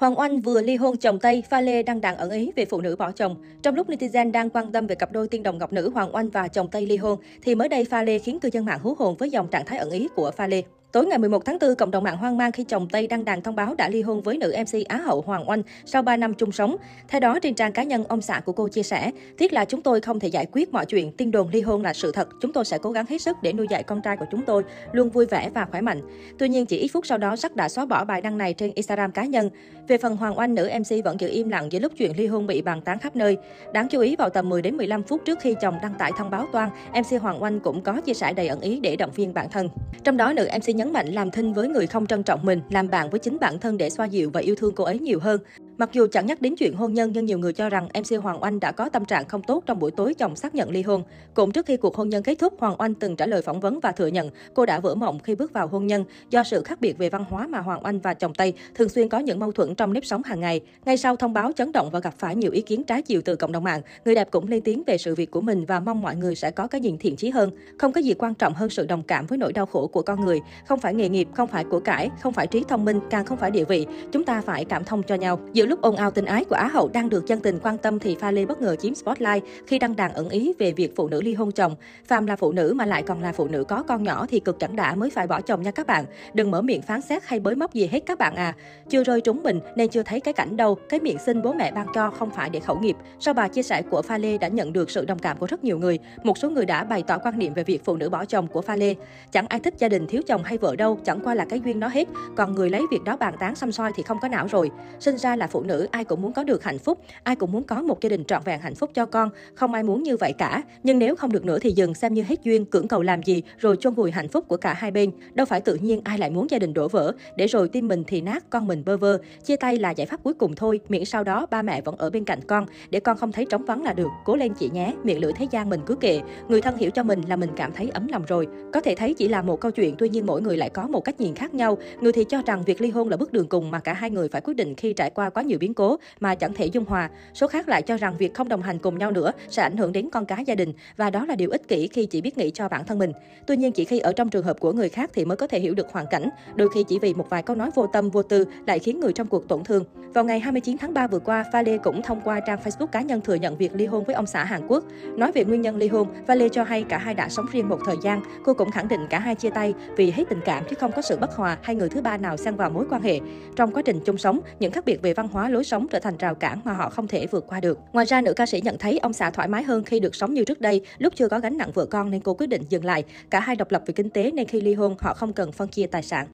Hoàng Oanh vừa ly hôn chồng Tây, pha lê đăng đàn ẩn ý về phụ nữ bỏ chồng. Trong lúc netizen đang quan tâm về cặp đôi tiên đồng ngọc nữ Hoàng Oanh và chồng Tây ly hôn, thì mới đây pha lê khiến cư dân mạng hú hồn với dòng trạng thái ẩn ý của pha lê. Tối ngày 11 tháng 4, cộng đồng mạng hoang mang khi chồng Tây đăng đàn thông báo đã ly hôn với nữ MC Á hậu Hoàng Oanh sau 3 năm chung sống. Theo đó, trên trang cá nhân, ông xã của cô chia sẻ, tiếc là chúng tôi không thể giải quyết mọi chuyện, tin đồn ly hôn là sự thật, chúng tôi sẽ cố gắng hết sức để nuôi dạy con trai của chúng tôi, luôn vui vẻ và khỏe mạnh. Tuy nhiên, chỉ ít phút sau đó, Sắc đã xóa bỏ bài đăng này trên Instagram cá nhân. Về phần Hoàng Oanh, nữ MC vẫn giữ im lặng giữa lúc chuyện ly hôn bị bàn tán khắp nơi. Đáng chú ý, vào tầm 10 đến 15 phút trước khi chồng đăng tải thông báo toan, MC Hoàng Oanh cũng có chia sẻ đầy ẩn ý để động viên bản thân. Trong đó, nữ MC nhấn mạnh làm thinh với người không trân trọng mình, làm bạn với chính bản thân để xoa dịu và yêu thương cô ấy nhiều hơn. Mặc dù chẳng nhắc đến chuyện hôn nhân nhưng nhiều người cho rằng MC Hoàng Oanh đã có tâm trạng không tốt trong buổi tối chồng xác nhận ly hôn. Cũng trước khi cuộc hôn nhân kết thúc, Hoàng Oanh từng trả lời phỏng vấn và thừa nhận cô đã vỡ mộng khi bước vào hôn nhân do sự khác biệt về văn hóa mà Hoàng Oanh và chồng Tây thường xuyên có những mâu thuẫn trong nếp sống hàng ngày. Ngay sau thông báo chấn động và gặp phải nhiều ý kiến trái chiều từ cộng đồng mạng, người đẹp cũng lên tiếng về sự việc của mình và mong mọi người sẽ có cái nhìn thiện chí hơn. Không có gì quan trọng hơn sự đồng cảm với nỗi đau khổ của con người, không phải nghề nghiệp, không phải của cải, không phải trí thông minh, càng không phải địa vị. Chúng ta phải cảm thông cho nhau. Giữa lúc ồn ào tình ái của Á hậu đang được dân tình quan tâm thì Pha Lê bất ngờ chiếm spotlight khi đăng đàn ẩn ý về việc phụ nữ ly hôn chồng. Phàm là phụ nữ mà lại còn là phụ nữ có con nhỏ thì cực chẳng đã mới phải bỏ chồng nha các bạn. Đừng mở miệng phán xét hay bới móc gì hết các bạn à. Chưa rơi trúng mình nên chưa thấy cái cảnh đâu. Cái miệng xin bố mẹ ban cho không phải để khẩu nghiệp. Sau bài chia sẻ của Pha Lê đã nhận được sự đồng cảm của rất nhiều người. Một số người đã bày tỏ quan niệm về việc phụ nữ bỏ chồng của Pha Lê. Chẳng ai thích gia đình thiếu chồng hay vợ đâu, chẳng qua là cái duyên đó hết. Còn người lấy việc đó bàn tán xăm soi thì không có não rồi. Sinh ra là phụ nữ, ai cũng muốn có được hạnh phúc, ai cũng muốn có một gia đình trọn vẹn hạnh phúc cho con, không ai muốn như vậy cả. Nhưng nếu không được nữa thì dừng xem như hết duyên, cưỡng cầu làm gì rồi chôn vùi hạnh phúc của cả hai bên. Đâu phải tự nhiên ai lại muốn gia đình đổ vỡ, để rồi tim mình thì nát, con mình bơ vơ. Chia tay là giải pháp cuối cùng thôi, miễn sau đó ba mẹ vẫn ở bên cạnh con, để con không thấy trống vắng là được. Cố lên chị nhé, miệng lưỡi thế gian mình cứ kệ. Người thân hiểu cho mình là mình cảm thấy ấm lòng rồi. Có thể thấy chỉ là một câu chuyện, tuy nhiên mỗi người lại có một cách nhìn khác nhau. Người thì cho rằng việc ly hôn là bước đường cùng mà cả hai người phải quyết định khi trải qua quá nhiều biến cố mà chẳng thể dung hòa. Số khác lại cho rằng việc không đồng hành cùng nhau nữa sẽ ảnh hưởng đến con cái gia đình và đó là điều ích kỷ khi chỉ biết nghĩ cho bản thân mình. Tuy nhiên chỉ khi ở trong trường hợp của người khác thì mới có thể hiểu được hoàn cảnh. Đôi khi chỉ vì một vài câu nói vô tâm vô tư lại khiến người trong cuộc tổn thương. Vào ngày 29 tháng 3 vừa qua, Pha Lê cũng thông qua trang Facebook cá nhân thừa nhận việc ly hôn với ông xã Hàn Quốc. Nói về nguyên nhân ly hôn, Pha Lê cho hay cả hai đã sống riêng một thời gian. Cô cũng khẳng định cả hai chia tay vì hết tình cảm chứ không có sự bất hòa hay người thứ ba nào xen vào mối quan hệ. Trong quá trình chung sống, những khác biệt về văn hóa lối sống trở thành rào cản mà họ không thể vượt qua được. Ngoài ra, nữ ca sĩ nhận thấy ông xã thoải mái hơn khi được sống như trước đây, lúc chưa có gánh nặng vợ con nên cô quyết định dừng lại. Cả hai độc lập về kinh tế nên khi ly hôn họ không cần phân chia tài sản.